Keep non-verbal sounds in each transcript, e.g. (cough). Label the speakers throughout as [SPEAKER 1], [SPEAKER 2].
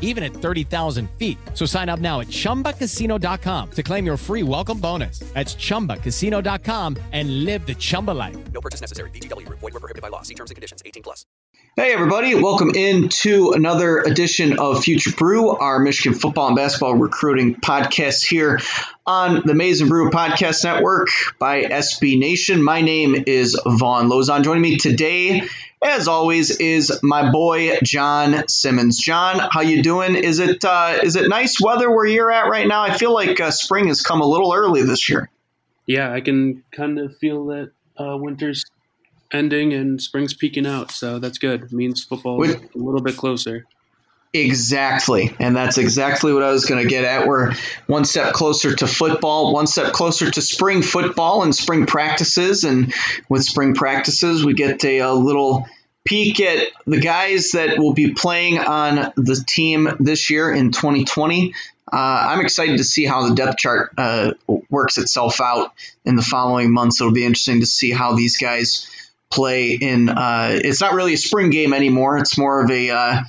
[SPEAKER 1] even at 30,000 feet. So sign up now at ChumbaCasino.com to claim your free welcome bonus. That's ChumbaCasino.com and live the Chumba life.
[SPEAKER 2] No purchase necessary. VGW. Void were prohibited by law. See terms and conditions. 18 plus.
[SPEAKER 3] Hey everybody, welcome into another edition of Future Brew, our Michigan football and basketball recruiting podcast here on the Maize n Brew Podcast Network by SB Nation. My name is Von Lozon. Joining me today as always, is my boy John Simmons. John, how you doing? Is it uh, is it nice weather where you're at right now? I feel like uh, spring has come a little early this year.
[SPEAKER 4] Yeah, I can kind of feel that uh, winter's ending and spring's peeking out, so that's good. It means football is a little bit closer.
[SPEAKER 3] Exactly. And that's exactly what I was going to get at. We're one step closer to football, one step closer to spring football and spring practices. And with spring practices, we get a, a little peek at the guys that will be playing on the team this year in 2020. Uh, I'm excited to see how the depth chart uh, works itself out in the following months. It'll be interesting to see how these guys play in. Uh, it's not really a spring game anymore. It's more of a uh,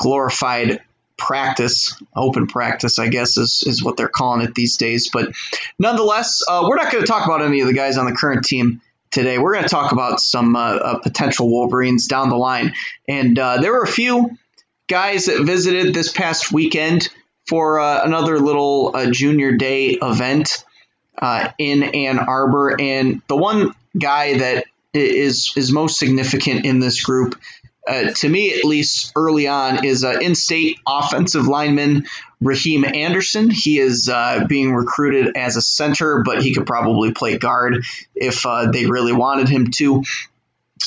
[SPEAKER 3] glorified practice, open practice, I guess is, is what they're calling it these days. But nonetheless, uh, we're not going to talk about any of the guys on the current team today. We're going to talk about some uh, uh, potential Wolverines down the line. And uh, there were a few guys that visited this past weekend for uh, another little uh, junior day event in Ann Arbor. And the one guy that is is most significant in this group uh, to me at least early on, is uh, in-state offensive lineman Raheem Anderson. He is uh, being recruited as a center, but he could probably play guard if uh, they really wanted him to.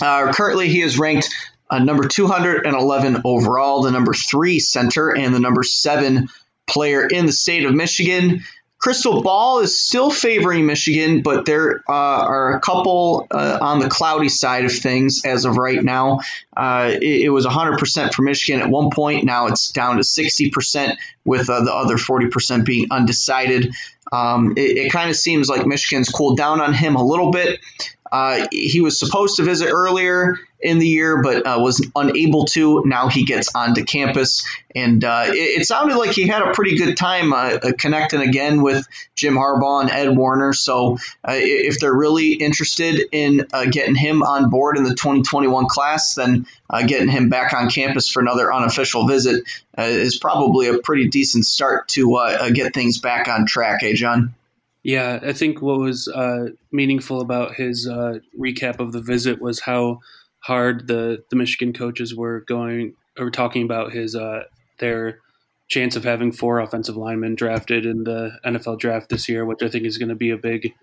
[SPEAKER 3] Uh, currently, he is ranked number 211 overall, the number three center, and the number seven player in the state of Michigan. Crystal Ball is still favoring Michigan, but there uh, are a couple uh, on the cloudy side of things as of right now. Uh, it, it, was 100% for Michigan at one point. Now it's down to 60%, with uh, the other 40% being undecided. Um, it, it kind of seems like Michigan's cooled down on him a little bit. Uh, he was supposed to visit earlier in the year, but uh, was unable to. Now he gets onto campus, and uh, it, it, sounded like he had a pretty good time uh, uh, connecting again with Jim Harbaugh and Ed Warinner. So uh, if they're really interested in getting him on board in the 2021 class, then getting him back on campus for another unofficial visit is probably a pretty decent start to get things back on track. Hey, John.
[SPEAKER 4] Yeah, I think what was uh, meaningful about his uh, recap of the visit was how hard the, the Michigan coaches were going or talking about his uh, their chance of having four offensive linemen drafted in the NFL draft this year, which I think is going to be a big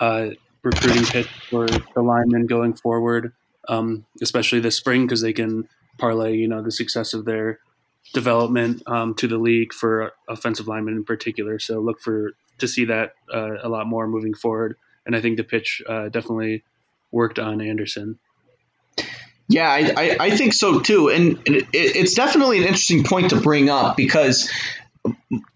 [SPEAKER 4] uh, recruiting pitch for the linemen going forward, um, especially this spring because they can parlay you know the success of their development um, to the league for offensive linemen in particular. So look for to see that uh, a lot more moving forward. And I think the pitch uh, definitely worked on Anderson.
[SPEAKER 3] Yeah, I, I, I, think so too. And it, it's definitely an interesting point to bring up because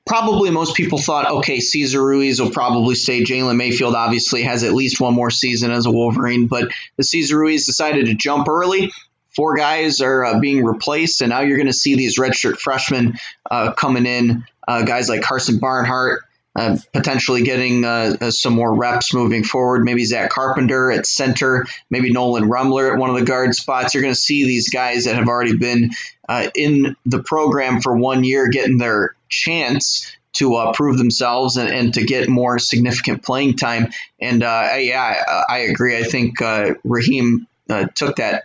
[SPEAKER 3] probably most people thought, okay, Cesar Ruiz will probably stay. Jalen Mayfield obviously has at least one more season as a Wolverine, but the Cesar Ruiz decided to jump early. Four guys are uh, being replaced, and now you're going to see these redshirt freshmen uh, coming in. Uh, guys like Karsen Barnhart, uh, potentially getting uh, uh, some more reps moving forward. Maybe Zach Carpenter at center, maybe Nolan Rumler at one of the guard spots. You're going to see these guys that have already been uh, in the program for one year getting their chance to uh, prove themselves and, and, to get more significant playing time. And yeah, I, I, agree. I think Raheem took that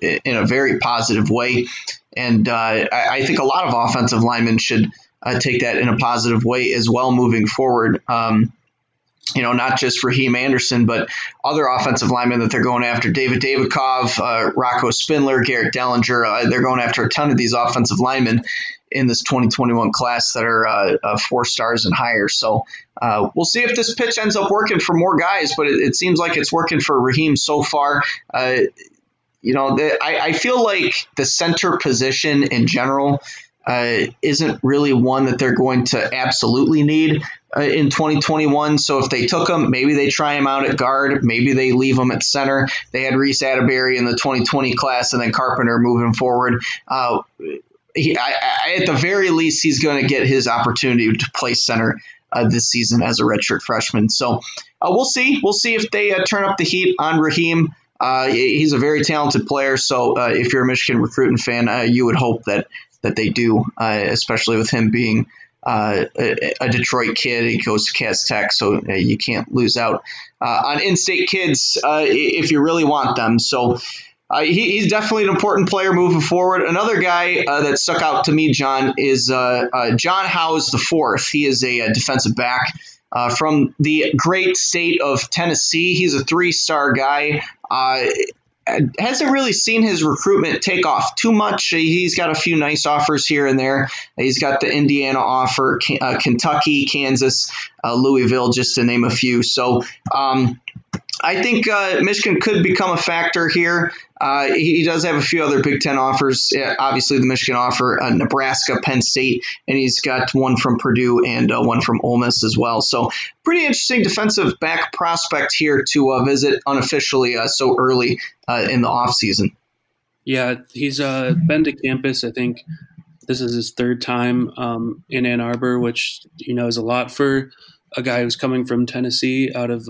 [SPEAKER 3] in a very positive way. And I, I think a lot of offensive linemen should – uh, take that in a positive way as well moving forward. Um, you know, not just Raheem Anderson, but other offensive linemen that they're going after. David Davidkov, uh, Rocco Spindler, Garrett Dellinger. Uh, they're going after a ton of these offensive linemen in this 2021 class that are uh, uh, four stars and higher. So uh, we'll see if this pitch ends up working for more guys, but it, it seems like it's working for Raheem so far. Uh, you know, the, I, I feel like the center position in general uh, isn't really one that they're going to absolutely need uh, in 2021. So if they took him, maybe they try him out at guard, maybe they leave him at center. They had Reece Atteberry in the 2020 class, and then Carpenter moving forward. Uh, he, I, I, at the very least, he's going to get his opportunity to play center uh, this season as a redshirt freshman. So uh, we'll see. We'll see if they uh, turn up the heat on Raheem. Uh, he's a very talented player. So uh, if you're a Michigan recruiting fan, uh, you would hope that that they do, uh, especially with him being uh, a, a, Detroit kid. He goes to Cass Tech, so uh, you can't lose out uh, on in-state kids uh, if you really want them. So. Uh, he, he's definitely an important player moving forward. Another guy that stuck out to me, John, is John Howse the fourth. He is a, a defensive back from the great state of Tennessee. He's a three-star guy hasn't really seen his recruitment take off too much. He's got a few nice offers here and there. He's got the Indiana offer, uh, Kentucky, Kansas, uh, Louisville, just to name a few. So um, I think uh, Michigan could become a factor here. Uh, he does have a few other Big Ten offers. obviously, the Michigan offer, uh, Nebraska, Penn State, and he's got one from Purdue and uh, one from Ole Miss as well. So, pretty interesting defensive back prospect here to uh, visit unofficially uh, so early uh, in the offseason.
[SPEAKER 4] Yeah, he's been to campus. I think this is his third time um, in Ann Arbor, which you know is a lot for a guy who's coming from Tennessee out of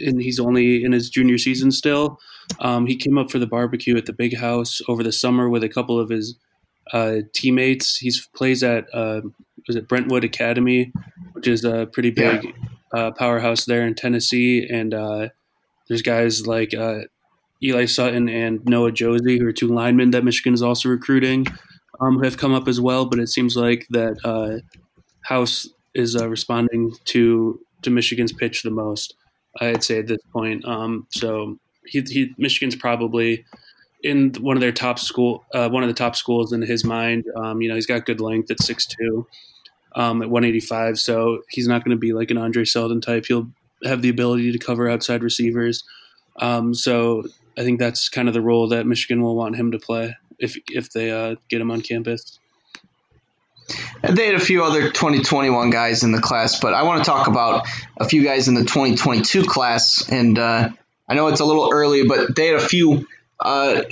[SPEAKER 4] and he's only in his junior season still. Um, he came up for the barbecue at the big house over the summer with a couple of his uh, teammates. He plays at uh, was it Brentwood Academy, which is a pretty big yeah. uh, powerhouse there in Tennessee. And uh, there's guys like uh, Eli Sutton and Noah Josie, who are two linemen that Michigan is also recruiting, um, who have come up as well. But it seems like that uh, Howse is responding to to Michigan's pitch the most. I'd say at this point. Um, so he, he, Michigan's probably in one of their top school, uh, one of the top schools in his mind. Um, you know, he's got good length at six two, um, at 185. So he's not going to be like an Andre Seldon type. He'll have the ability to cover outside receivers. Um, so I think that's kind of the role that Michigan will want him to play if if they uh, get him on campus.
[SPEAKER 3] They had a few other 2021 guys in the class, but I want to talk about a few guys in the 2022 class. And uh, I know it's a little early, but they had a few uh,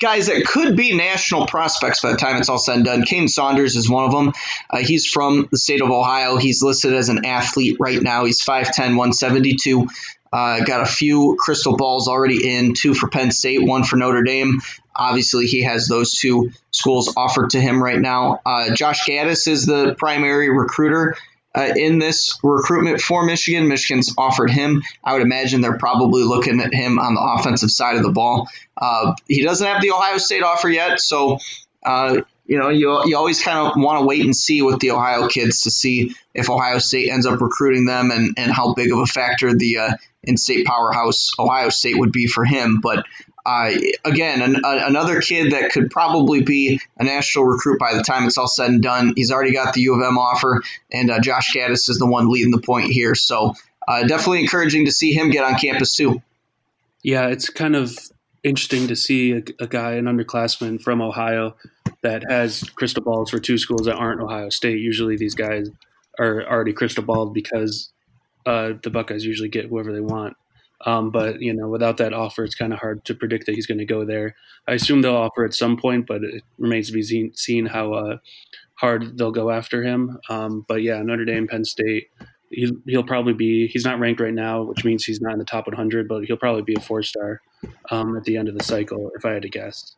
[SPEAKER 3] guys that could be national prospects by the time it's all said and done. Kane Saunders is one of them. Uh, he's from the state of Ohio. He's listed as an athlete right now. He's 5'10, 172. Uh, got a few crystal balls already in, two for Penn State, one for Notre Dame. Obviously, he has those two schools offered to him right now. Uh, Josh Gattis is the primary recruiter uh, in this recruitment for Michigan. Michigan's offered him. I would imagine they're probably looking at him on the offensive side of the ball. Uh, he doesn't have the Ohio State offer yet, so uh, you know, you, you always kind of want to wait and see with the Ohio kids to see if Ohio State ends up recruiting them and, and how big of a factor the uh, in-state powerhouse Ohio State would be for him. But uh, again, an, a, another kid that could probably be a national recruit by the time it's all said and done. He's already got the U of M offer, and uh, Josh Gattis is the one leading the point here. So uh, definitely encouraging to see him get on campus too.
[SPEAKER 4] Yeah, it's kind of interesting to see a, a guy, an underclassman from Ohio, that has crystal balls for two schools that aren't Ohio State. Usually, these guys are already crystal balled because uh, the Buckeyes usually get whoever they want. Um, but you know, without that offer, it's kind of hard to predict that he's going to go there. I assume they'll offer at some point, but it remains to be seen, seen how uh, hard they'll go after him. Um, but yeah, Notre Dame, Penn State, he, he'll probably be. He's not ranked right now, which means he's not in the top 100, but he'll probably be a four star um, at the end of the cycle, if I had to guess.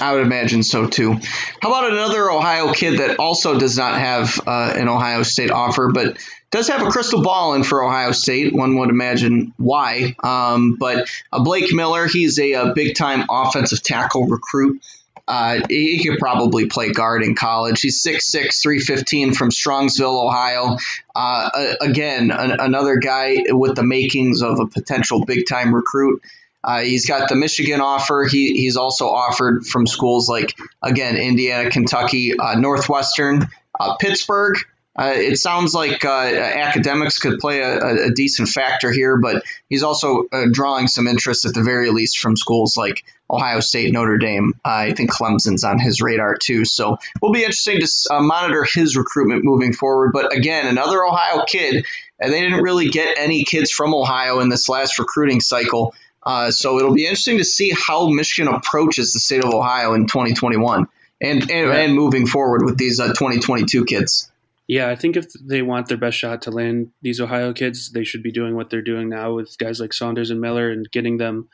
[SPEAKER 3] I would imagine so too. How about another Ohio kid that also does not have uh, an Ohio State offer, but does have a crystal ball in for Ohio State? One would imagine why. Um, but uh, Blake Miller, he's a, a big time offensive tackle recruit. Uh, he could probably play guard in college. He's 6'6, 315 from Strongsville, Ohio. Uh, again, an, another guy with the makings of a potential big time recruit. Uh, he's got the Michigan offer. He, he's also offered from schools like, again, Indiana, Kentucky, uh, Northwestern, uh, Pittsburgh. Uh, it sounds like uh, academics could play a, a, decent factor here, but he's also uh, drawing some interest at the very least from schools like Ohio State, Notre Dame. I think Clemson's on his radar too. So we'll be interesting to monitor his recruitment moving forward. But again, another Ohio kid, and they didn't really get any kids from Ohio in this last recruiting cycle. Uh, so it'll be interesting to see how Michigan approaches the state of Ohio in 2021 and and, and moving forward with these uh, 2022 kids.
[SPEAKER 4] Yeah, I think if they want their best shot to land these Ohio kids, they should be doing what they're doing now with guys like Saunders and Miller and getting them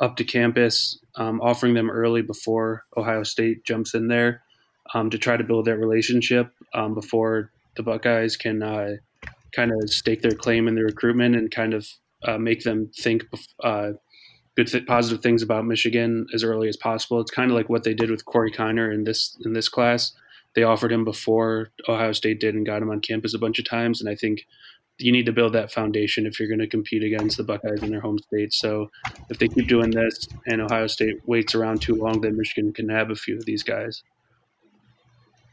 [SPEAKER 4] up to campus, um, offering them early before Ohio State jumps in there um, to try to build that relationship um, before the Buckeyes can uh, kind of stake their claim in the recruitment and kind of uh, make them think uh, good positive things about Michigan as early as possible. It's kind of like what they did with Corey Kiner in this in this class. They offered him before Ohio State did and got him on campus a bunch of times. And I think you need to build that foundation if you're going to compete against the Buckeyes in their home state. So if they keep doing this and Ohio State waits around too long, then Michigan can have a few of these guys.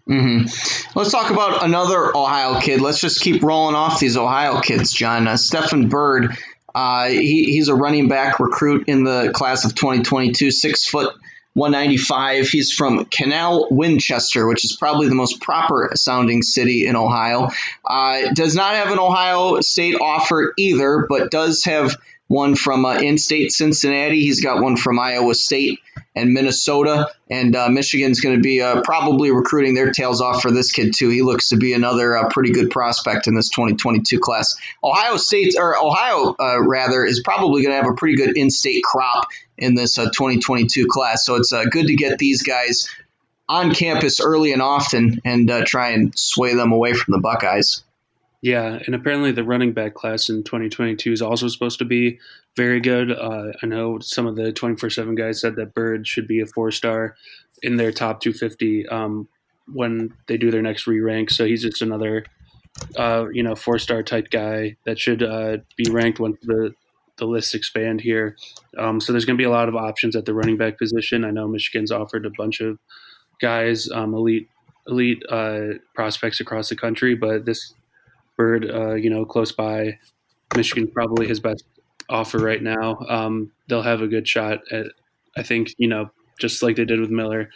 [SPEAKER 3] Mm-hmm. Let's talk about another Ohio kid. Let's just keep rolling off these Ohio kids, John. Uh, Stephen Bird uh, he, he's a running back recruit in the class of 2022, six foot 195. He's from Canal Winchester, which is probably the most proper sounding city in Ohio. Uh, does not have an Ohio State offer either, but does have one from uh, in-state Cincinnati. He's got one from Iowa State and Minnesota, and uh, Michigan's going to be uh, probably recruiting their tails off for this kid too. He looks to be another uh, pretty good prospect in this 2022 class. Ohio State or Ohio uh, rather is probably going to have a pretty good in-state crop in this uh, 2022 class. So it's good to get these guys on campus early and often and try and sway them away from the Buckeyes.
[SPEAKER 4] Yeah, and apparently the running back class in 2022 is also supposed to be very good. Uh, I know some of the 24 7 guys said that Bird should be a four star in their top 250 um, when they do their next re rank. So he's just another, uh, you know, four star type guy that should uh, be ranked when the, the lists expand here. Um, so there's going to be a lot of options at the running back position. I know Michigan's offered a bunch of guys, um, elite elite uh, prospects across the country, but this Bird, uh, you know, close by. Michigan probably his best offer right now. Um, they'll have a good shot at, I think, you know, just like they did with Miller,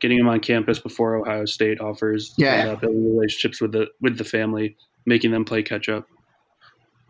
[SPEAKER 4] getting him on campus before Ohio State offers.
[SPEAKER 3] Yeah, and,
[SPEAKER 4] uh, building relationships with the with the family, making them play catch up.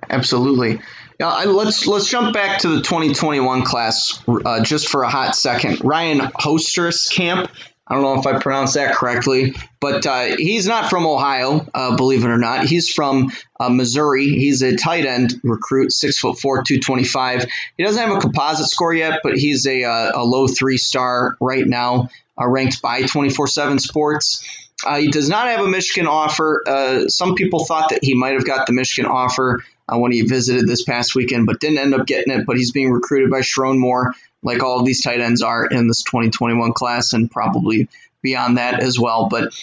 [SPEAKER 3] Absolutely. Now, let's let's jump back to the 2021 class uh, just for a hot second. Ryan Hoerstkamp I don't know if I pronounced that correctly, but uh, he's not from Ohio, uh, believe it or not. He's from uh, Missouri. He's a tight end recruit, six foot four, two twenty five. He doesn't have a composite score yet, but he's a, uh, a low three star right now, uh, ranked by twenty four seven Sports. Uh, he does not have a Michigan offer. some people thought that he might have got the Michigan offer when he visited this past weekend, but didn't end up getting it. But he's being recruited by Sherrone Moore like all of these tight ends are in this 2021 class and probably beyond that as well. But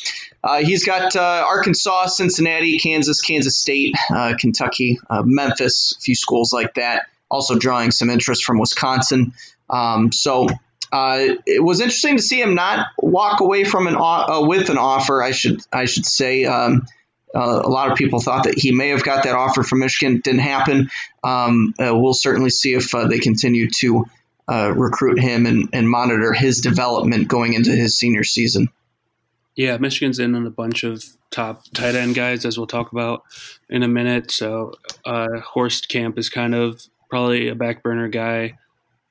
[SPEAKER 3] uh, he's got uh, Arkansas, Cincinnati, Kansas, Kansas State, uh, Kentucky, uh, Memphis, a few schools like that. Also drawing some interest from Wisconsin. Um, so uh, it was interesting to see him not walk away from an uh, with an offer. I should I should say. Um, a lot of people thought that he may have got that offer from Michigan. Didn't happen. Um, we'll certainly see if they continue to uh, recruit him and, and monitor his development going into his senior season.
[SPEAKER 4] Yeah, Michigan's in on a bunch of top tight end guys, as we'll talk about in a minute. So Hoerstkamp is kind of probably a back burner guy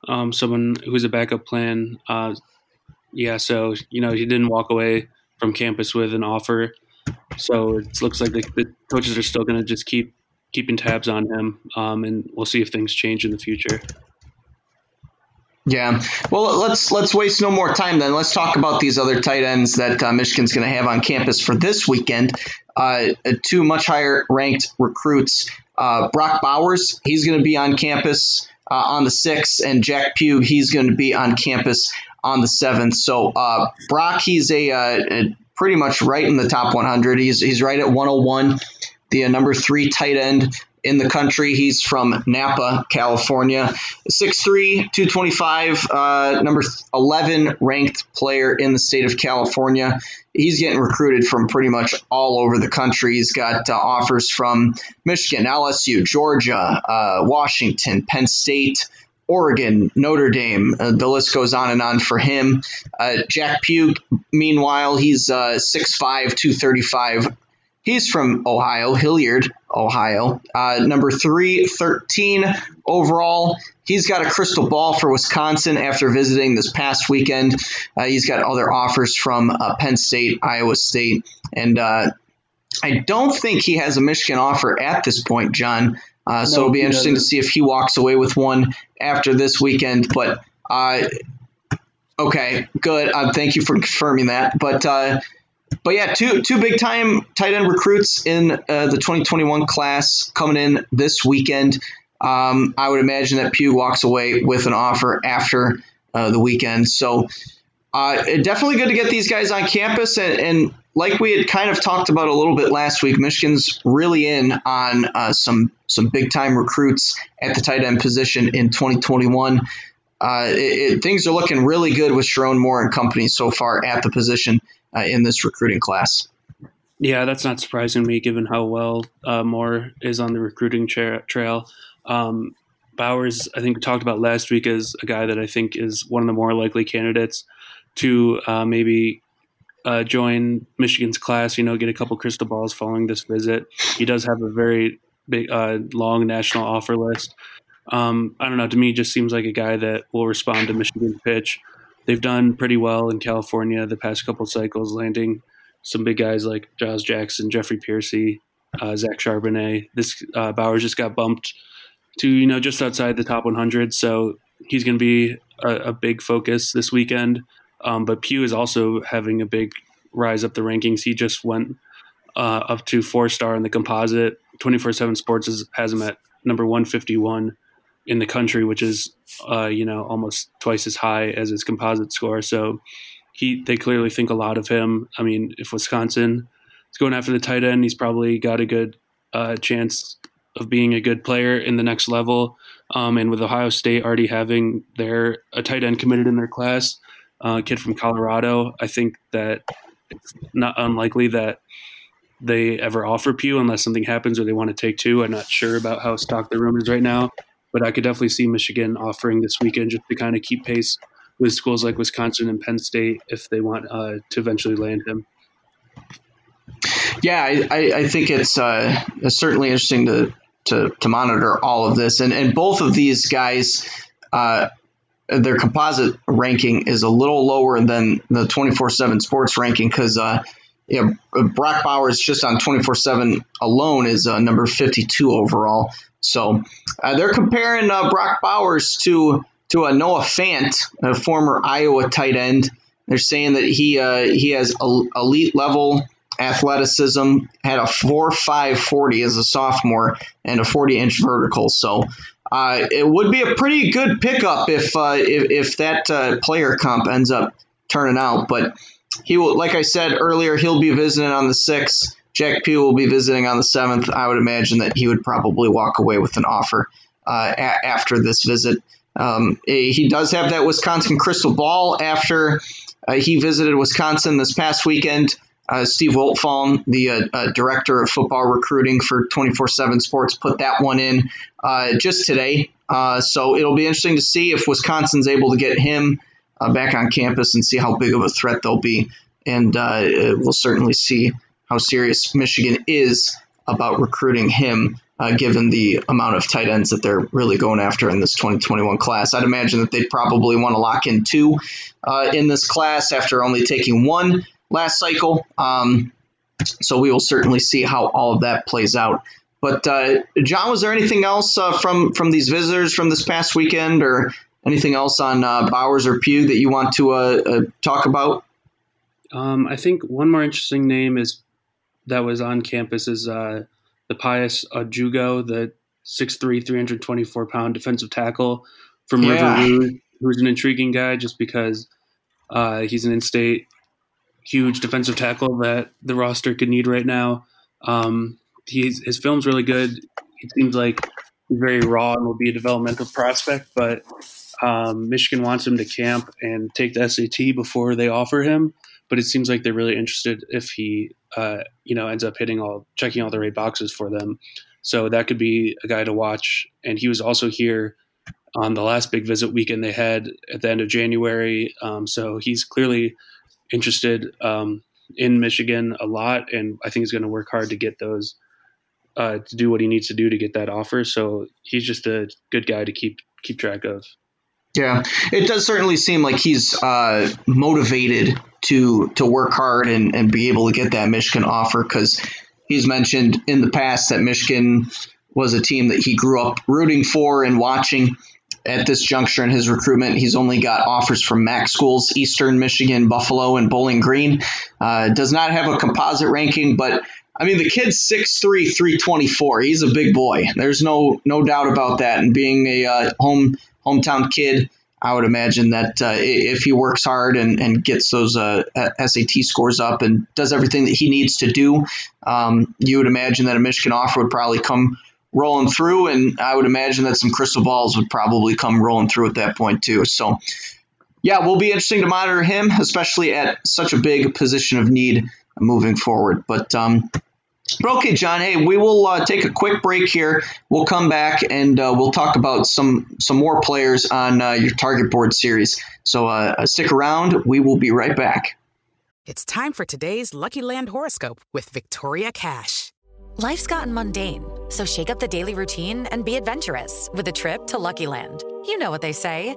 [SPEAKER 4] um, someone who's a backup plan. Uh, yeah, so you know he didn't walk away from campus with an offer, so it looks like the, the coaches are still going to just keep keeping tabs on him, um, and we'll see if things change in the future.
[SPEAKER 3] Yeah. Well, let's let's waste no more time then. Let's talk about these other tight ends that uh, Michigan's going to have on campus for this weekend. Uh, two much higher ranked recruits. Uh, Brock Bowers, he's going to be on campus uh, on the 6th, and Jack Pugh, he's going to be on campus on the 7th. So uh, Brock, he's a, uh, a, pretty much right in the top 100. He's, he's right at 101, the uh, number three tight end in the country. He's from Napa, California. 6'3, 225, uh, number 11 ranked player in the state of California. He's getting recruited from pretty much all over the country. He's got uh, offers from Michigan, LSU, Georgia, uh, Washington, Penn State. Oregon, Notre Dame. Uh, the list goes on and on for him. Uh, Jack Pugh, meanwhile, he's uh, 6'5, 235 He's from Ohio, Hilliard, Ohio. Uh, number 313 overall. He's got a crystal ball for Wisconsin after visiting this past weekend. Uh, he's got other offers from uh, Penn State, Iowa State, and uh, I don't think he has a Michigan offer at this point, John. Uh, so it'll be interesting to see if he walks away with one after this weekend. But uh, okay, good. thank you for confirming that. But but yeah, two two big time tight end recruits in uh, the 2021 class coming in this weekend. Um, I would imagine that Pugh walks away with an offer after uh, the weekend. So uh, definitely good to get these guys on campus. And, and, like we had kind of talked about a little bit last week, Michigan's really in on uh, some some big time recruits at the tight end position in 2021. Uh, it, it, things are looking really good with Sherrone Moore and company so far at the position uh, in this recruiting class.
[SPEAKER 4] Yeah, that's not surprising me given how well uh, Moore is on the recruiting tra- trail. Um, Bowers, I think we talked about last week as a guy that I think is one of the more likely candidates to uh, maybe uh, join Michigan's class. You know, get a couple crystal balls following this visit. He does have a very big, uh, long national offer list. Um, I don't know. To me, just seems like a guy that will respond to Michigan's pitch they've done pretty well in California the past couple cycles, landing some big guys like Giles Jackson, Jeffrey Persi, uh, Zach Charbonnet. This uh, Bowers just got bumped to you know just outside the top 100, so he's going to be a, a, big focus this weekend. Um, but Pugh is also having a big rise up the rankings. He just went uh, up to four star in the composite. 24 7 Sports is, has him at number 151 in the country, which is uh, you know almost twice as high as his composite score. So he they clearly think a lot of him. I mean, if Wisconsin is going after the tight end, he's probably got a good uh, chance of being a good player in the next level. Um, and with Ohio State already having their a tight end committed in their class, uh, kid from Colorado, I think that it's not unlikely that they ever offer Pugh unless something happens or they want to take two. I'm not sure about how stocked the room is right now but I could definitely see Michigan offering this weekend just to kind of keep pace with schools like Wisconsin and Penn State if they want uh, to eventually land him.
[SPEAKER 3] Yeah, I, I think it's, uh, certainly interesting to, to, to monitor all of this. And, and both of these guys, uh, their composite ranking is a little lower than the 24 7 sports ranking because uh, yeah, Brock Bowers just on 24 7 alone is uh, number 52 overall. So uh, they're comparing uh, Brock Bowers to to a Noah Fant, a former Iowa tight end. They're saying that he uh, he has elite level athleticism, had a four five forty as a sophomore, and a 40 inch vertical. So uh, it would be a pretty good pickup if uh, if, if, that uh, player comp ends up turning out. But he will, like I said earlier, he'll be visiting on the sixth. Jack Pugh will be visiting on the seventh. I would imagine that he would probably walk away with an offer uh, a- after this visit. Um, he does have that Wisconsin crystal ball after uh, he visited Wisconsin this past weekend. Uh, Steve Wiltfong, the uh, uh, director of football recruiting for 24 7 Sports, put that one in uh, just today. Uh, so it'll be interesting to see if Wisconsin's able to get him uh, back on campus and see how big of a threat they'll be. And we'll certainly see how serious Michigan is about recruiting him, given the amount of tight ends that they're really going after in this 2021 class. I'd imagine that they'd probably want to lock in two in this class after only taking one last cycle. Um, so we will certainly see how all of that plays out. But uh, John, was there anything else uh, from from these visitors from this past weekend, or anything else on uh, Bowers or Pugh that you want to uh, uh, talk about?
[SPEAKER 4] Um, I think one more interesting name is that was on campus is uh, the Pius Odjugbo, the 6'3", 324 pound defensive tackle from yeah. River Rouge, who's an intriguing guy just because he's an in-state huge defensive tackle that the roster could need right now. Um, he's, his film's really good. It seems like very raw and will be a developmental prospect, but um, Michigan wants him to camp and take the SAT before they offer him. But it seems like they're really interested if he, uh, you know, ends up hitting all, checking all the right boxes for them. So that could be a guy to watch. And he was also here on the last big visit weekend they had at the end of January. Um, so he's clearly interested um, in Michigan a lot, and I think he's going to work hard to get those uh, to do what he needs to do to get that offer. So he's just a good guy to keep keep track of.
[SPEAKER 3] Yeah, it does certainly seem like he's uh, motivated to to work hard and, and be able to get that Michigan offer because he's mentioned in the past that Michigan was a team that he grew up rooting for and watching at this juncture in his recruitment. He's only got offers from MAC schools, Eastern Michigan, Buffalo, and Bowling Green. Uh, does not have a composite ranking, but I mean the kid's 6'3", 324. He's a big boy. There's no no doubt about that. And being a uh, home hometown kid, I would imagine that uh, if he works hard and, and gets those uh, SAT scores up and does everything that he needs to do, um, you would imagine that a Michigan offer would probably come rolling through, and I would imagine that some crystal balls would probably come rolling through at that point too. So, yeah, we'll be interesting to monitor him, especially at such a big position of need moving forward. But um, but okay, John. Hey, we will uh, take a quick break here. We'll come back and uh, we'll talk about some some more players on uh, your target board series. So uh, stick around. We will be right back.
[SPEAKER 5] It's time for today's Lucky Land horoscope with Victoria Cash.
[SPEAKER 6] Life's gotten mundane, so shake up the daily routine and be adventurous with a trip to Lucky Land. You know what they say.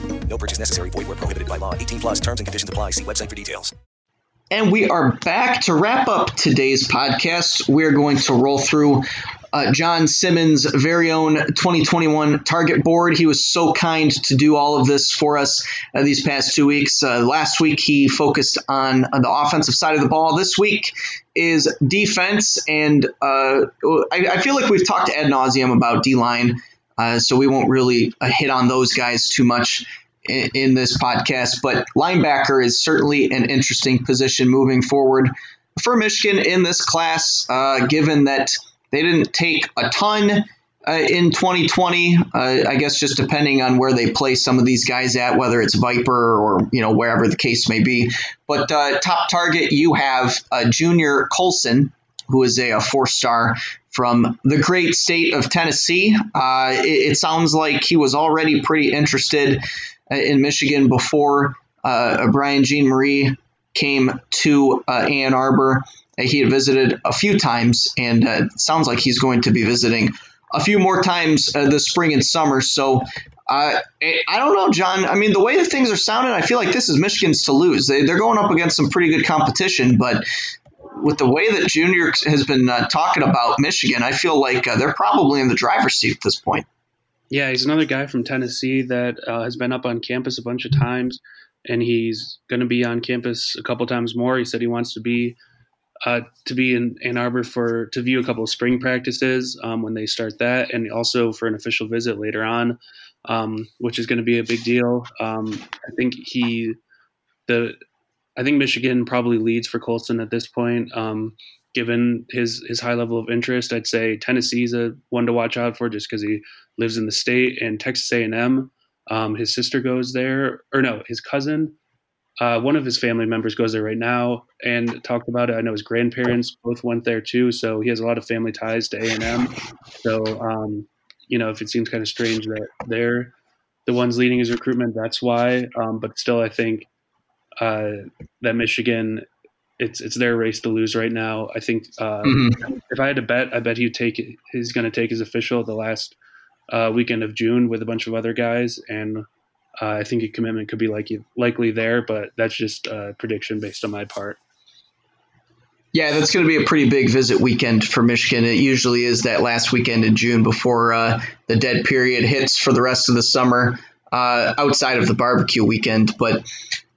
[SPEAKER 2] No purchase necessary. Void where prohibited by law. 18 plus terms and conditions apply. See website for details.
[SPEAKER 3] And we are back to wrap up today's podcast. We're going to roll through uh, John Simmons' very own 2021 target board. He was so kind to do all of this for us uh, these past two weeks. Uh, last week, he focused on, on, the offensive side of the ball. This week is defense. And uh, I, I, feel like we've talked ad nauseum about D line. Uh, so we won't really uh, hit on those guys too much in, this podcast, but linebacker is certainly an interesting position moving forward for Michigan in this class, uh, given that they didn't take a ton uh, in 2020. Uh, I guess just depending on where they place some of these guys at, whether it's Viper or you know wherever the case may be. But uh, top target, you have uh, Junior Colson, who is a, a four-star from the great state of Tennessee. Uh, it, it, sounds like he was already pretty interested in Michigan before uh, Brian Jean-Mary came to uh, Ann Arbor. He had visited a few times, and uh, it sounds like he's going to be visiting a few more times uh, this spring and summer. So uh, I don't know, John. I mean, the way that things are sounding, I feel like this is Michigan's to lose. They, are going up against some pretty good competition, but with the way that Junior has been uh, talking about Michigan, I feel like uh, they're probably in the driver's seat at this point.
[SPEAKER 4] Yeah, he's another guy from Tennessee that uh, has been up on campus a bunch of times, and he's going to be on campus a couple times more. He said he wants to be uh, to be in Ann Arbor for to view a couple of spring practices um, when they start that, and also for an official visit later on, um, which is going to be a big deal. Um, I think he the I think Michigan probably leads for Colson at this point. Um, given his his high level of interest, I'd say Tennessee's a one to watch out for just because he lives in the state, and Texas A and M. Um, his sister goes there, or no, his cousin uh, one of his family members goes there right now and talked about it. I know his grandparents both went there too, so he has a lot of family ties to A and M. So, um, you know, if it seems kind of strange that they're the ones leading his recruitment, that's why. Um, but still, I think uh, that Michigan, it's it's their race to lose right now. I think uh, mm-hmm. if I had to bet, I bet he'd take he's going to take his official the last uh, weekend of June with a bunch of other guys and uh, I think a commitment could be like likely there, but that's just a prediction based on my part.
[SPEAKER 3] Yeah, that's going to be a pretty big visit weekend for Michigan. It usually is that last weekend in June before uh, the dead period hits for the rest of the summer, uh, outside of the barbecue weekend. But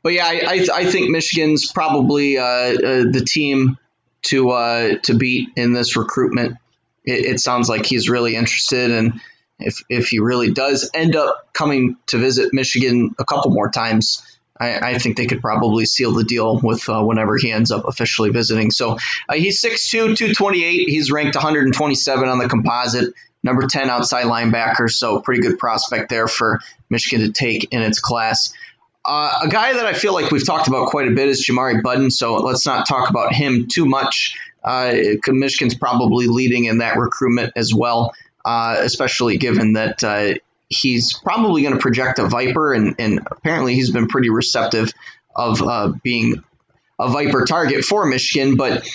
[SPEAKER 3] but yeah, I, I, I think Michigan's probably uh, uh the team to uh, to beat in this recruitment. It, it, sounds like he's really interested and if if he really does end up coming to visit Michigan a couple more times, I, I think they could probably seal the deal with uh, whenever he ends up officially visiting. So uh, he's 6'2", 228. He's ranked 127 on the composite, number 10 outside linebacker. So pretty good prospect there for Michigan to take in its class. Uh, a guy that I feel like we've talked about quite a bit is Jamari Budden, so let's not talk about him too much. Uh, Michigan's probably leading in that recruitment as well uh, especially given that uh, he's probably going to project a Viper, and, and, apparently he's been pretty receptive of uh, being a Viper target for Michigan. But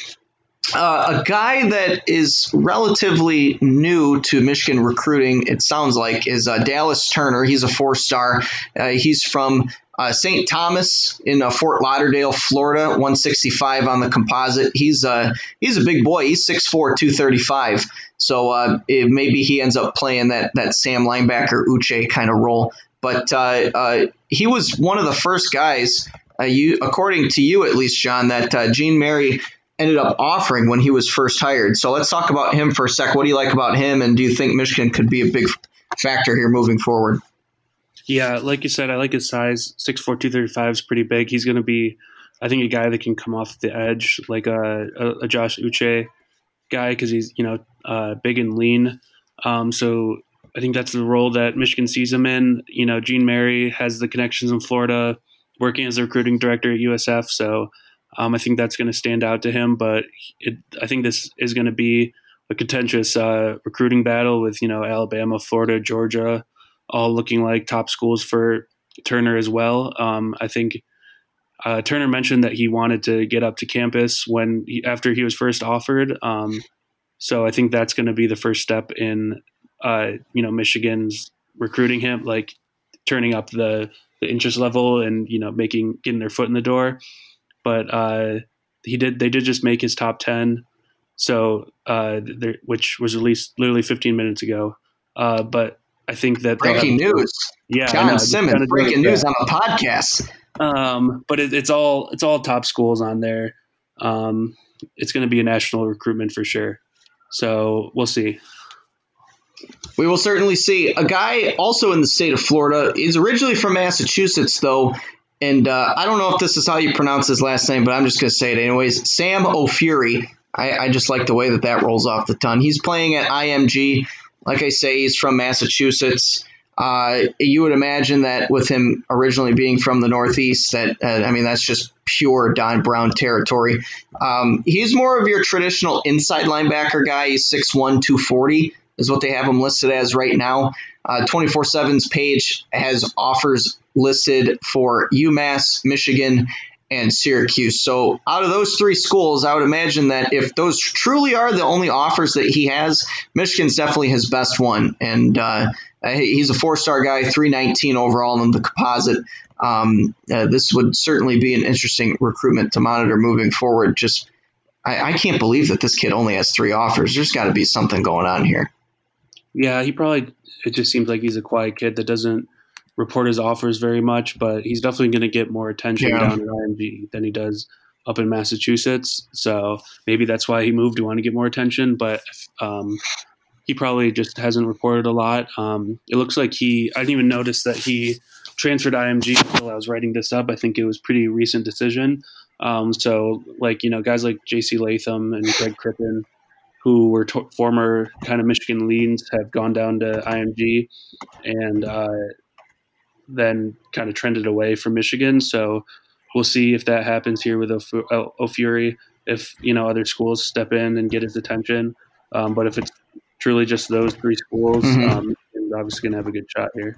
[SPEAKER 3] uh, a guy that is relatively new to Michigan recruiting, it sounds like, is uh, Dallas Turner. He's a four star. Uh, he's from uh, St. Thomas in uh, Fort Lauderdale, Florida, 165 on the composite. He's uh, he's a big boy. He's 6'4", 235. So uh, it, maybe he ends up playing that that Sam linebacker Uche kind of role. But he was one of the first guys, you according to you at least, John, that Jean-Mary ended up offering when he was first hired. So let's talk about him for a sec. What do you like about him, and do you think Michigan could be a big factor here moving forward?
[SPEAKER 4] Yeah, like you said, I like his size. 6'4", 235 is pretty big. He's going to be, I think, a guy that can come off the edge like a, a, a Josh Uche guy because he's you know uh, big and lean. Um, so I think that's the role that Michigan sees him in. You know, Jean-Mary has the connections in Florida, working as a recruiting director at USF. So um, I think that's going to stand out to him. But it, I think this is going to be a contentious uh, recruiting battle with you know Alabama, Florida, Georgia all looking like top schools for Turner as well. Um, I think uh, Turner mentioned that he wanted to get up to campus when he, after he was first offered. Um, so I think that's going to be the first step in uh, you know Michigan's recruiting him, like turning up the, the interest level and you know making getting their foot in the door. But uh, he did they did just make his top ten, so uh, which was released literally 15 minutes ago. Uh, but I think that
[SPEAKER 3] breaking news. Yeah, John Simmons breaking news on the podcast.
[SPEAKER 4] Um, but it, it's all it's all top schools on there. Um, it's going to be a national recruitment for sure. So we'll see.
[SPEAKER 3] We will certainly see. A guy also in the state of Florida is originally from Massachusetts, though, and uh, I don't know if this is how you pronounce his last name, but I'm just going to say it anyways. Sam O'Fury. I, I, just like the way that that rolls off the tongue. He's playing at IMG. Like I say, he's from Massachusetts. Uh, you would imagine that with him originally being from the Northeast, that uh, I mean that's just pure Don Brown territory. Um, he's more of your traditional inside linebacker guy. He's 6'1", 240. Is what they have them listed as right now. Uh, 24 7's page has offers listed for UMass, Michigan, and Syracuse. So, out of those three schools, I would imagine that if those truly are the only offers that he has, Michigan's definitely his best one. And uh, he's a four star guy, 319 overall in the composite. Um, uh, this would certainly be an interesting recruitment to monitor moving forward. Just, I, I can't believe that this kid only has three offers. There's got to be something going on here.
[SPEAKER 4] Yeah, he probably, it just seems like he's a quiet kid that doesn't report his offers very much, but he's definitely going to get more attention yeah. down at IMG than he does up in Massachusetts. So maybe that's why he moved to want to get more attention. But um, he probably just hasn't reported a lot. Um, it looks like he, I didn't even notice that he transferred IMG until I was writing this up. I think it was pretty recent decision. Um, so like, you know, guys like JC Latham and Greg Crippen, who were to- former kind of Michigan leans have gone down to IMG and, uh, then kind of trended away from Michigan. So we'll see if that happens here with Ofuri, if you know other schools step in and get his attention. Um, but if it's truly just those three schools, mm-hmm. um, obviously going to have a good shot here.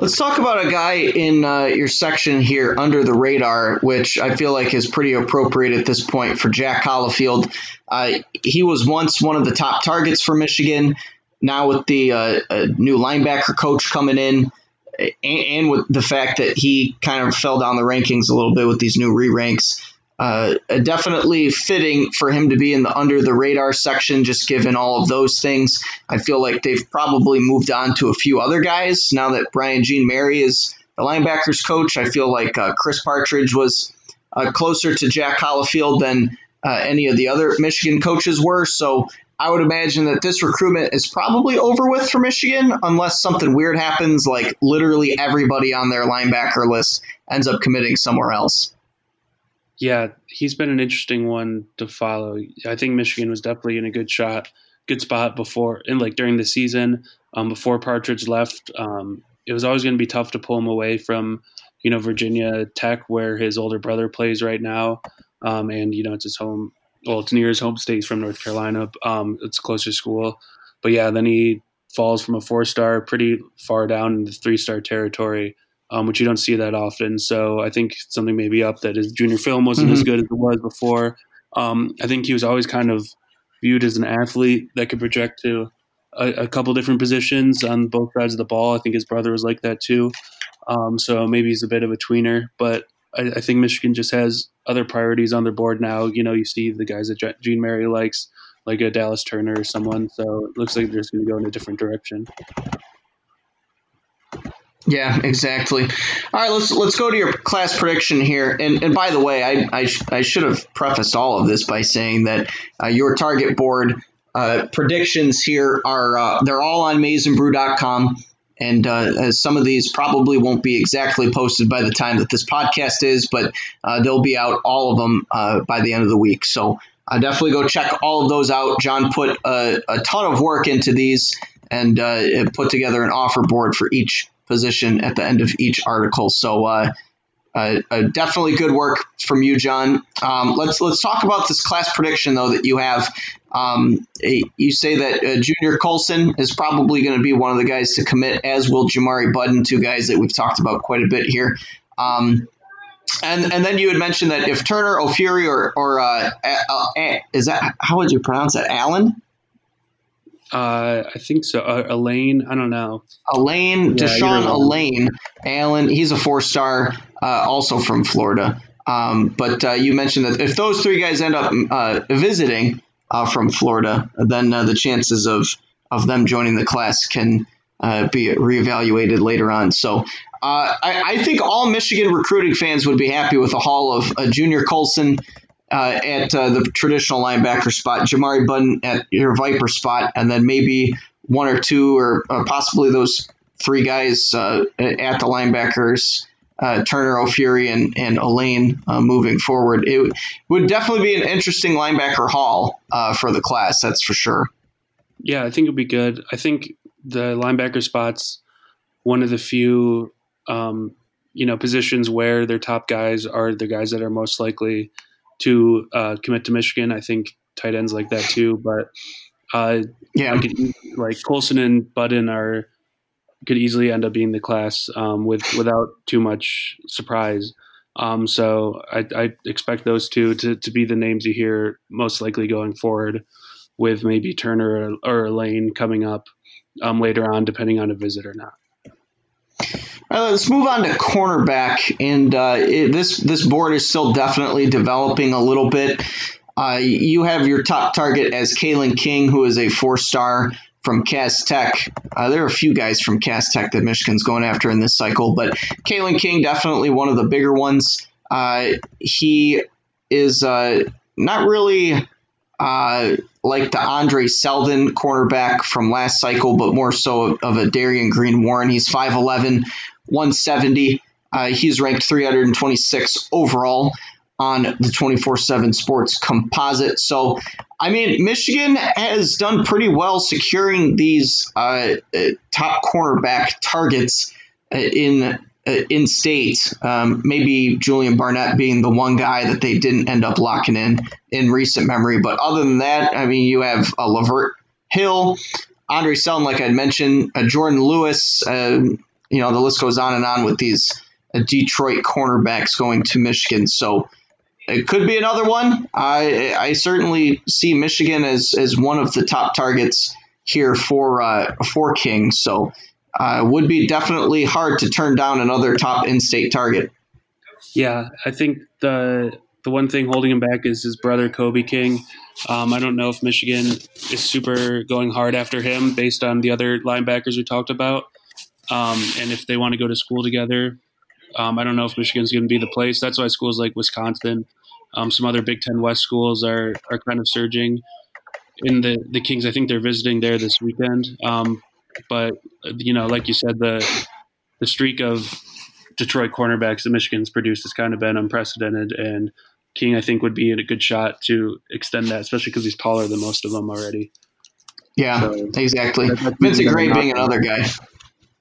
[SPEAKER 3] Let's talk about a guy in uh, your section here under the radar, which I feel like is pretty appropriate at this point for Jack Hollifield. Uh, he was once one of the top targets for Michigan now with the uh, uh, new linebacker coach coming in, and, and, with the fact that he kind of fell down the rankings a little bit with these new re ranks, uh, definitely fitting for him to be in the under the radar section, just given all of those things. I feel like they've probably moved on to a few other guys now that Brian Jean-Mary is the linebackers coach. I feel like uh, Chris Partridge was uh, closer to Jack Hollifield than uh, any of the other Michigan coaches were. So I would imagine that this recruitment is probably over with for Michigan unless something weird happens, like literally everybody on their linebacker list ends up committing somewhere else.
[SPEAKER 4] Yeah, he's been an interesting one to follow. I think Michigan was definitely in a good shot, good spot before, and like during the season, um, before Partridge left. Um, it was always going to be tough to pull him away from, you know, Virginia Tech, where his older brother plays right now, um, and you know it's his home well, it's near his home state. He's from North Carolina. Um, it's closer to school, but yeah, then he falls from a four star pretty far down into three star territory, um, which you don't see that often. So I think something may be up that his junior film wasn't mm-hmm. as good as it was before. Um, I think he was always kind of viewed as an athlete that could project to a, a, couple different positions on both sides of the ball. I think his brother was like that too. Um, so maybe he's a bit of a tweener, but I, I, think Michigan just has other priorities on their board now. You know, you see the guys that Jean-Mary likes, like a Dallas Turner or someone. So it looks like they're just going to go in a different direction.
[SPEAKER 3] Yeah, exactly. All right, let's let's go to your class prediction here. And and by the way, I I, I should have prefaced all of this by saying that uh, your target board uh, predictions here are uh, they're all on maizenbrew.com. And uh, some of these probably won't be exactly posted by the time that this podcast is, but uh, they'll be out, all of them, uh, by the end of the week. So uh, definitely go check all of those out. John put a, a ton of work into these and uh, put together an offer board for each position at the end of each article. So uh, definitely good work from you, John. Um, let's let's talk about this class prediction though that you have. Um, you say that uh, Junior Colson is probably going to be one of the guys to commit, as will Jamari Buddin, two guys that we've talked about quite a bit here. Um, and and then you had mentioned that if Turner, Ofuri, or or uh, uh, is that how would you pronounce that? Allen.
[SPEAKER 4] Uh, I think so. Uh, Elaine, I don't know.
[SPEAKER 3] Elaine, yeah, Deshaun Elaine, Allen. He's a four star, uh, also from Florida. Um, but uh, you mentioned that if those three guys end up uh, visiting, uh, from Florida, then uh, the chances of of them joining the class can uh, be reevaluated later on. So uh, I, I, think all Michigan recruiting fans would be happy with a haul of Junior Colson uh, at the traditional linebacker spot, Jamari Buddin at your Viper spot, and then maybe one or two or possibly those three guys at the linebackers uh, Turner, O'Fury, and, and Elaine uh, moving forward. It would definitely be an interesting linebacker haul uh, for the class, that's for sure.
[SPEAKER 4] Yeah, I think it'd be good. I think the linebacker spots one of the few um, you know positions where their top guys are the guys that are most likely to uh, commit to Michigan. I think tight ends like that too. But uh,
[SPEAKER 3] yeah,
[SPEAKER 4] like, like Colson and Buddin are could easily end up being the class um, with without too much surprise. Um, so I, I, expect those two to, to be the names you hear most likely going forward, with maybe Turner or, or Lane coming up um, later on, depending on a visit or not.
[SPEAKER 3] All right, let's move on to cornerback, and uh, it, this this board is still definitely developing a little bit. Uh, you have your top target as Kalen King, who is a four star from Cass Tech. Uh, there are a few guys from Cass Tech that Michigan's going after in this cycle, but Kalen King definitely one of the bigger ones. Uh, he is uh, not really uh, like the Andre Seldon cornerback from last cycle, but more so of a Darion Green Warren. He's 5'11, 170. Uh, he's ranked 326 overall on the 24 7 sports composite. So I mean, Michigan has done pretty well securing these uh, uh top cornerback targets uh, in in state. Um, maybe Julian Barnett being the one guy that they didn't end up locking in in recent memory. But other than that, I mean, you have a Lavert Hill, Andre Seldon, like I mentioned, Jordan Lewis. Uh, you know, the list goes on and on with these uh, Detroit cornerbacks going to Michigan. So it could be another one. I I certainly see Michigan as as one of the top targets here for uh, for King. So uh, would be definitely hard to turn down another top in-state target.
[SPEAKER 4] Yeah, I think the the one thing holding him back is his brother Kobe King. Um, I don't know if Michigan is super going hard after him based on the other linebackers we talked about, um, and if they want to go to school together. Um, I don't know if Michigan's going to be the place. That's why schools like Wisconsin um, some other Big Ten West schools are are kind of surging. In the the Kings, I think they're visiting there this weekend. Um, but you know, like you said, the the streak of Detroit cornerbacks that Michigan's produced has kind of been unprecedented, and King, I think, would be in a good shot to extend that, especially because he's taller than most of them already.
[SPEAKER 3] Yeah, so, exactly. Vincent Gray being another guy.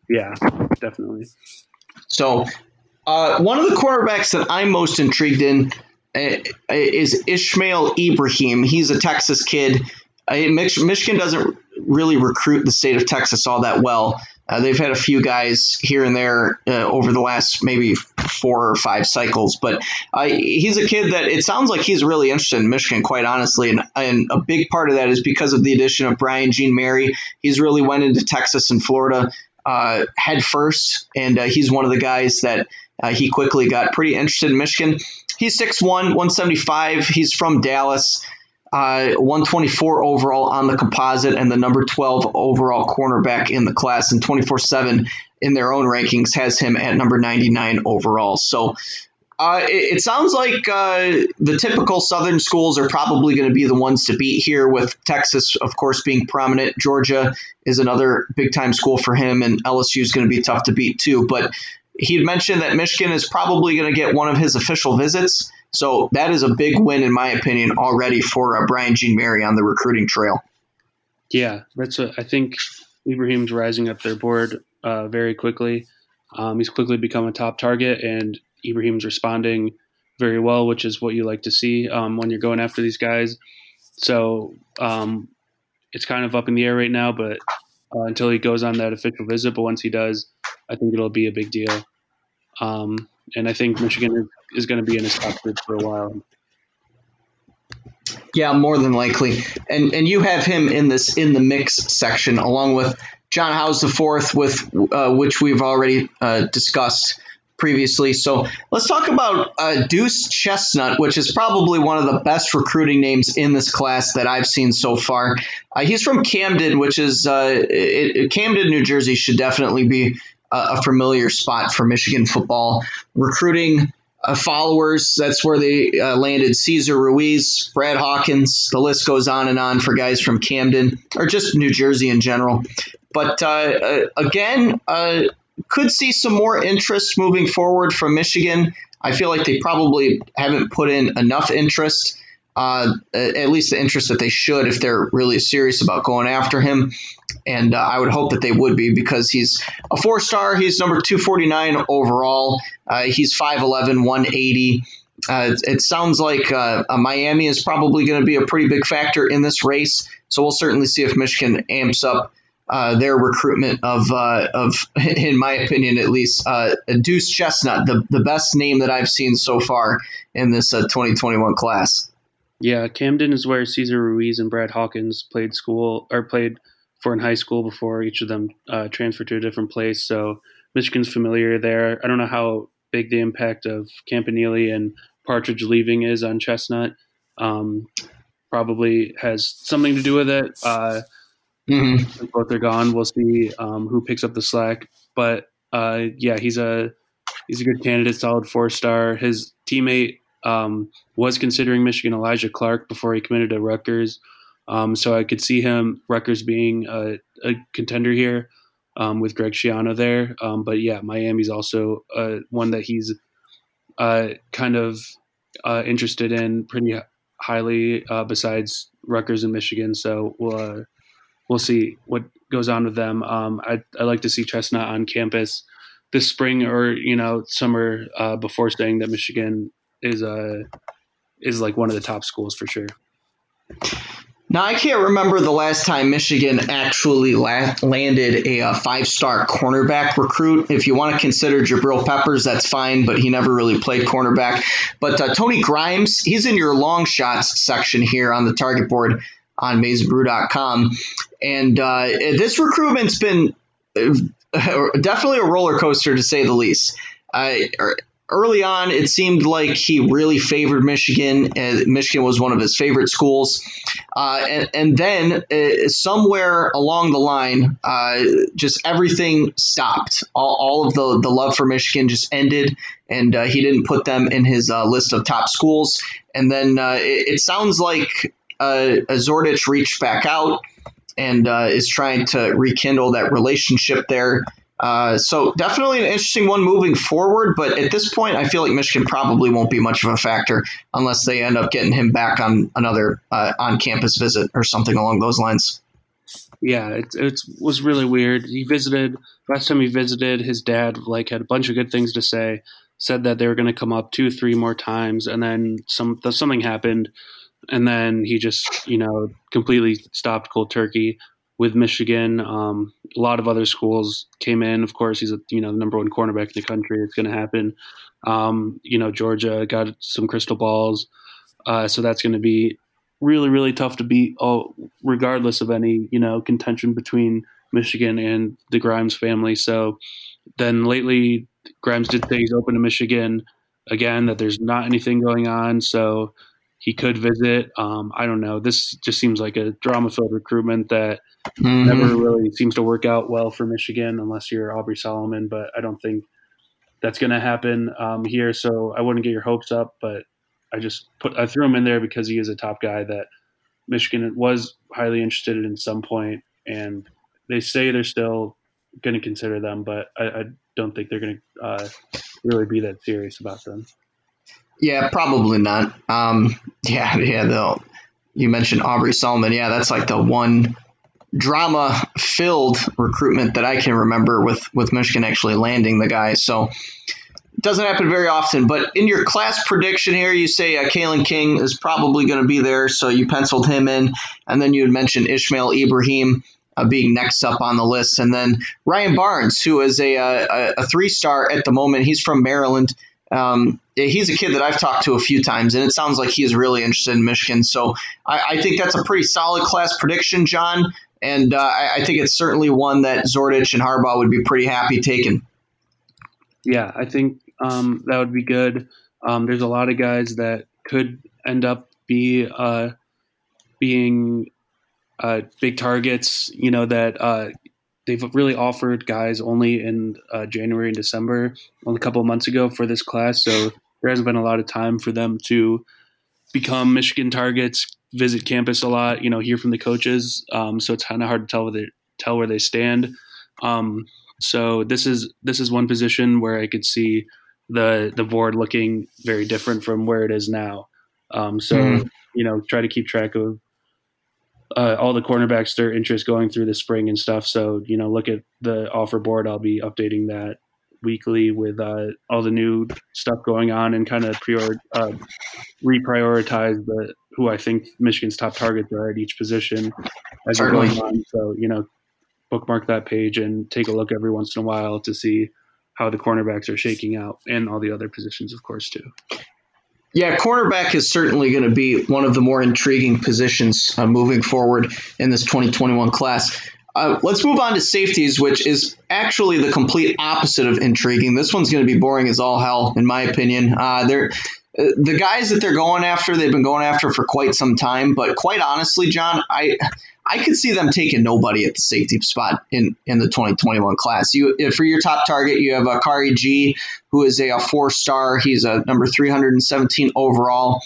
[SPEAKER 4] Yeah, definitely.
[SPEAKER 3] So, uh, one of the cornerbacks that I'm most intrigued in is Ishmael Ibraheem. He's a Texas kid. Michigan doesn't really recruit the state of Texas all that well. Uh, they've had a few guys here and there uh, over the last maybe four or five cycles, but uh, he's a kid that it sounds like he's really interested in Michigan, quite honestly. And, and a big part of that is because of the addition of Brian Jean-Mary. He's really went into Texas and Florida uh, head first, and uh, he's one of the guys that uh, he quickly got pretty interested in Michigan. He's 6'1, 175. He's from Dallas. Uh, 124 overall on the composite and the number 12 overall cornerback in the class and 24 7 in their own rankings has him at number 99 overall. So uh, it, it, sounds like uh, the typical Southern schools are probably going to be the ones to beat here, with Texas, of course, being prominent. Georgia is another big time school for him, and LSU is going to be tough to beat too. But he had mentioned that Michigan is probably going to get one of his official visits. So that is a big win, in my opinion, already for uh, Brian Jean-Mary on the recruiting trail.
[SPEAKER 4] Yeah, that's a, I think Ibraheem's rising up their board uh, very quickly. Um, he's quickly become a top target, and Ibraheem's responding very well, which is what you like to see um, when you're going after these guys. So um, it's kind of up in the air right now, but uh, until he goes on that official visit. But once he does, I think it'll be a big deal. Um, and I think Michigan is, going to be in his top group for a while.
[SPEAKER 3] Yeah, more than likely. And and you have him in this in the mix section along with John Howse the fourth, with uh, which we've already uh, discussed previously. So let's talk about uh, Deuce Chestnut, which is probably one of the best recruiting names in this class that I've seen so far. Uh, he's from Camden, which is uh, it, Camden, New Jersey, should definitely be a familiar spot for Michigan football. Recruiting uh, followers, that's where they uh, landed Cesar Ruiz, Brad Hawkins. The list goes on and on for guys from Camden or just New Jersey in general. But uh, uh again, uh, could see some more interest moving forward from Michigan. I feel like they probably haven't put in enough interest uh, at least the interest that they should if they're really serious about going after him. And uh, I would hope that they would be because he's a four star. He's number 249 overall. Uh, he's 5'11, 180. uh, it, it, sounds like uh, Miami is probably going to be a pretty big factor in this race. So we'll certainly see if Michigan amps up uh, their recruitment of, uh, of, (laughs) in my opinion at least, uh, Deuce Chestnut, the, the best name that I've seen so far in this 2021 class.
[SPEAKER 4] Yeah, Camden is where Cesar Ruiz and Brad Hawkins played school or played for in high school before each of them transferred to a different place. So Michigan's familiar there. I don't know how big the impact of Campanile and Partridge leaving is on Chestnut. Um, probably has something to do with it. Uh, mm-hmm. Both are gone. We'll see um, who picks up the slack. But uh, yeah, he's a he's a good candidate, solid four star. His teammate um, was considering Michigan Elijah Clark before he committed to Rutgers. Um, so I could see him Rutgers being a, a contender here um, with Greg Schiano there. Um, but yeah, Miami's also uh, one that he's uh, kind of uh, interested in pretty highly. Uh, besides Rutgers and Michigan, so we'll uh, we'll see what goes on with them. Um, I I like to see Chestnut on campus this spring or you know summer uh, before saying that Michigan is a is like one of the top schools for sure.
[SPEAKER 3] Now, I can't remember the last time Michigan actually la- landed a, a five star cornerback recruit. If you want to consider Jabril Peppers, that's fine, but he never really played cornerback. But uh, Tony Grimes, he's in your long shots section here on the target board on MaizenBrew.com. And uh, this recruitment's been uh, (laughs) definitely a roller coaster to say the least. Uh, early on, it seemed like he really favored Michigan. Uh, Michigan was one of his favorite schools. Uh, and, and, then uh, somewhere along the line, uh, just everything stopped. All, all, of the, the love for Michigan just ended, and uh, he didn't put them in his uh, list of top schools. And then it, it, sounds like uh, Zordich reached back out and is trying to rekindle that relationship there. Uh, so definitely an interesting one moving forward, but at this point, I feel like Michigan probably won't be much of a factor unless they end up getting him back on another uh, on-campus visit or something along those lines.
[SPEAKER 4] Yeah, it, it was really weird. He visited last time he visited. His dad like had a bunch of good things to say. Said that they were going to come up two, three more times, and then some something happened, and then he just you know completely stopped cold turkey with Michigan. Um, a lot of other schools came in. Of course, he's a you know the number one cornerback in the country. It's going to happen. Um, you know, Georgia got some crystal balls, uh, so that's going to be really really tough to beat. Oh, regardless of any you know contention between Michigan and the Grimes family. So then lately, Grimes did say he's open to Michigan again. That there's not anything going on. So he could visit. Um, I don't know. This just seems like a drama filled recruitment that mm-hmm. never really seems to work out well for Michigan unless you're Aubrey Solomon. But I don't think that's going to happen um, here. So I wouldn't get your hopes up. But I just put I threw him in there because he is a top guy that Michigan was highly interested in at some point, and they say they're still going to consider them, but I, I, don't think they're going to uh, really be that serious about them.
[SPEAKER 3] Yeah, probably not. Um, (laughs) yeah, yeah. They'll. You mentioned Aubrey Solomon. Yeah, that's like the one drama-filled recruitment that I can remember with with Michigan actually landing the guy. So it doesn't happen very often. But in your class prediction here, you say uh, Kalen King is probably going to be there, so you penciled him in, and then you had mentioned Ishmael Ibraheem. Uh, being next up on the list, and then Ryan Barnes, who is a, a, a three star at the moment. He's from Maryland. Um, he's a kid that I've talked to a few times, and it sounds like he's really interested in Michigan. So I, I think that's a pretty solid class prediction, John. And uh, I, I, think it's certainly one that Zordich and Harbaugh would be pretty happy taking.
[SPEAKER 4] Yeah, I think um, that would be good. Um, there's a lot of guys that could end up be uh, being uh, big targets. You know that uh, they've really offered guys only in uh, January and December, only a couple of months ago for this class. So there hasn't been a lot of time for them to become Michigan targets, visit campus a lot, you know, hear from the coaches. Um, so it's kind of hard to tell where they tell where they stand. Um, so this is this is one position where I could see the the board looking very different from where it is now. Um, so mm. you know, try to keep track of uh, all the cornerbacks their interest going through the spring and stuff. So you know, look at the offer board. I'll be updating that weekly with uh, all the new stuff going on and kind of prior, uh, reprioritize the who I think Michigan's top targets are at each position as we're going on. So you know, bookmark that page and take a look every once in a while to see how the cornerbacks are shaking out and all the other positions, of course, too.
[SPEAKER 3] Yeah, cornerback is certainly going to be one of the more intriguing positions uh, moving forward in this 2021 class. Uh, let's move on to safeties, which is actually the complete opposite of intriguing. This one's going to be boring as all hell, in my opinion. Uh, they're uh, the guys that they're going after, they've been going after for quite some time. But quite honestly, John, I I could see them taking nobody at the safety spot in, in the 2021 class. You for your top target, you have a Khari Gee, who is a, a four star. He's a number 317 overall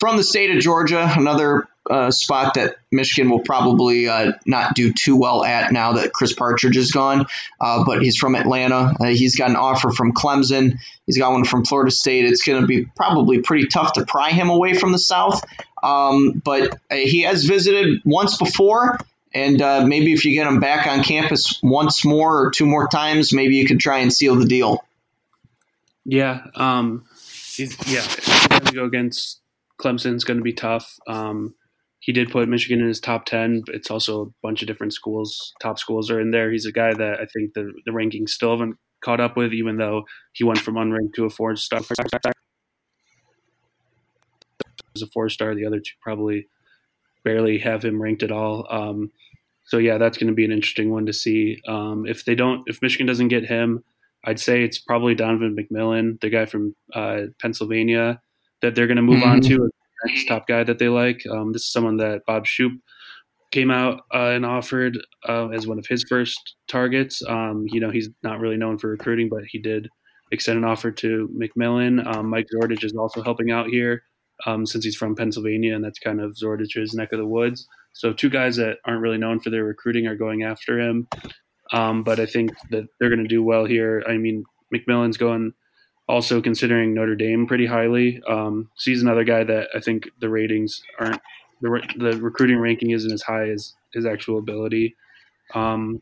[SPEAKER 3] from the state of Georgia. Another uh, spot that Michigan will probably uh, not do too well at now that Chris Partridge is gone. Uh, but he's from Atlanta. Uh, he's got an offer from Clemson. He's got one from Florida State. It's going to be probably pretty tough to pry him away from the South. Um, but uh, he has visited once before. And uh, maybe if you get him back on campus once more or two more times, maybe you could try and seal the deal.
[SPEAKER 4] Yeah. Um, yeah. go against Clemson's going to be tough. Um, he did put Michigan in his top 10. It's also a bunch of different schools, top schools are in there. He's a guy that I think the, the rankings still haven't caught up with, even though he went from unranked to a four star. As a four star, the other two probably barely have him ranked at all. Um, so yeah, that's going to be an interesting one to see. Um, if they don't, if Michigan doesn't get him, I'd say it's probably Donovan McMillon, the guy from uh, Pennsylvania, that they're going to move mm-hmm. on to top guy that they like. Um, this is someone that Bob Shoop came out uh, and offered uh, as one of his first targets. Um, you know, he's not really known for recruiting, but he did extend an offer to McMillon. Um, Mike Zordich is also helping out here um, since he's from Pennsylvania, and that's kind of Zordich's neck of the woods. So two guys that aren't really known for their recruiting are going after him. Um, but I think that they're going to do well here. I mean, McMillon's going also considering Notre Dame pretty highly. Um, so he's another guy that I think the ratings aren't the, the recruiting ranking isn't as high as his actual ability, um,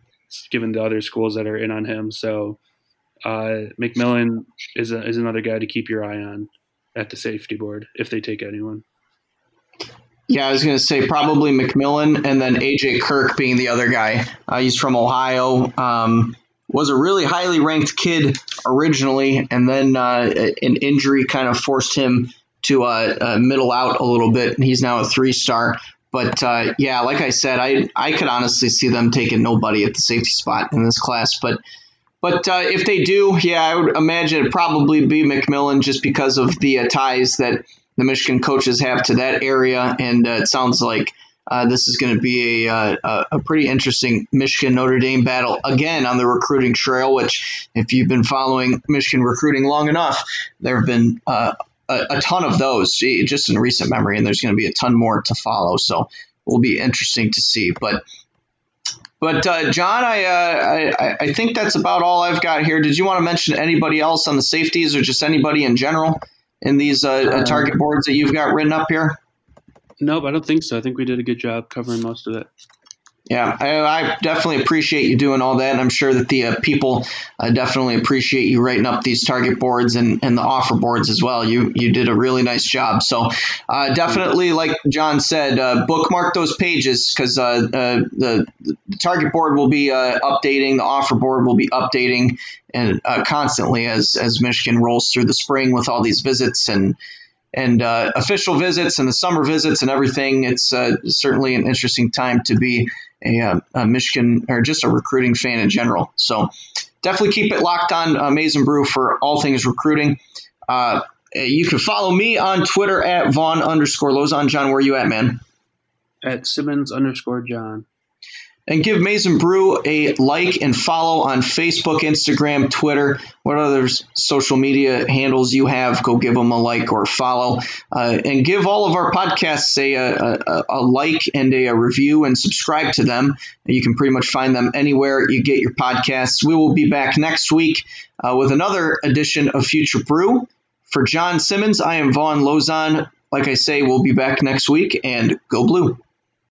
[SPEAKER 4] given the other schools that are in on him. So uh, McMillon is a, is another guy to keep your eye on at the safety board if they take anyone.
[SPEAKER 3] Yeah, I was going to say probably McMillon and then AJ Kirk being the other guy. Uh, he's from Ohio. Um, was a really highly ranked kid originally, and then uh, an injury kind of forced him to uh, uh, middle out a little bit. And he's now a three star. But uh, yeah, like I said, I I could honestly see them taking nobody at the safety spot in this class. But but uh, if they do, yeah, I would imagine it'd probably be McMillon just because of the uh, ties that the Michigan coaches have to that area, and it sounds like uh, this is going to be a, uh, a, a, pretty interesting Michigan Notre Dame battle again on the recruiting trail. Which, if you've been following Michigan recruiting long enough, there have been uh, a, a, ton of those just in recent memory, and there's going to be a ton more to follow. So, it will be interesting to see. But but uh, John, I, uh, I, I think that's about all I've got here. Did you want to mention anybody else on the safeties, or just anybody in general in these target boards that you've got written up here?
[SPEAKER 4] Nope, I don't think so. I think we did a good job covering most of it.
[SPEAKER 3] Yeah, I, I, definitely appreciate you doing all that. And I'm sure that the uh, people uh, definitely appreciate you writing up these target boards and, and the offer boards as well. You you did a really nice job. So uh, definitely, like John said, uh, bookmark those pages because uh, uh, the, the, target board will be updating, the offer board will be updating and constantly as as Michigan rolls through the spring with all these visits and and uh, official visits and the summer visits and everything. It's uh, certainly an interesting time to be a, uh, a, Michigan or just a recruiting fan in general. So definitely keep it locked on uh, Maize Brew for all things recruiting. Uh, you can follow me on Twitter at Von underscore Lozon. John, where are you at, man?
[SPEAKER 4] At Simmons underscore John
[SPEAKER 3] and give Maize n Brew a like and follow on Facebook, Instagram, Twitter, what other social media handles you have. Go give them a like or follow, uh, and give all of our podcasts a, a, a like and a, a, review and subscribe to them. You can pretty much find them anywhere you get your podcasts. We will be back next week uh, with another edition of Future Brew. For John Simmons, I am Von Lozon. Like I say, we'll be back next week, and go blue.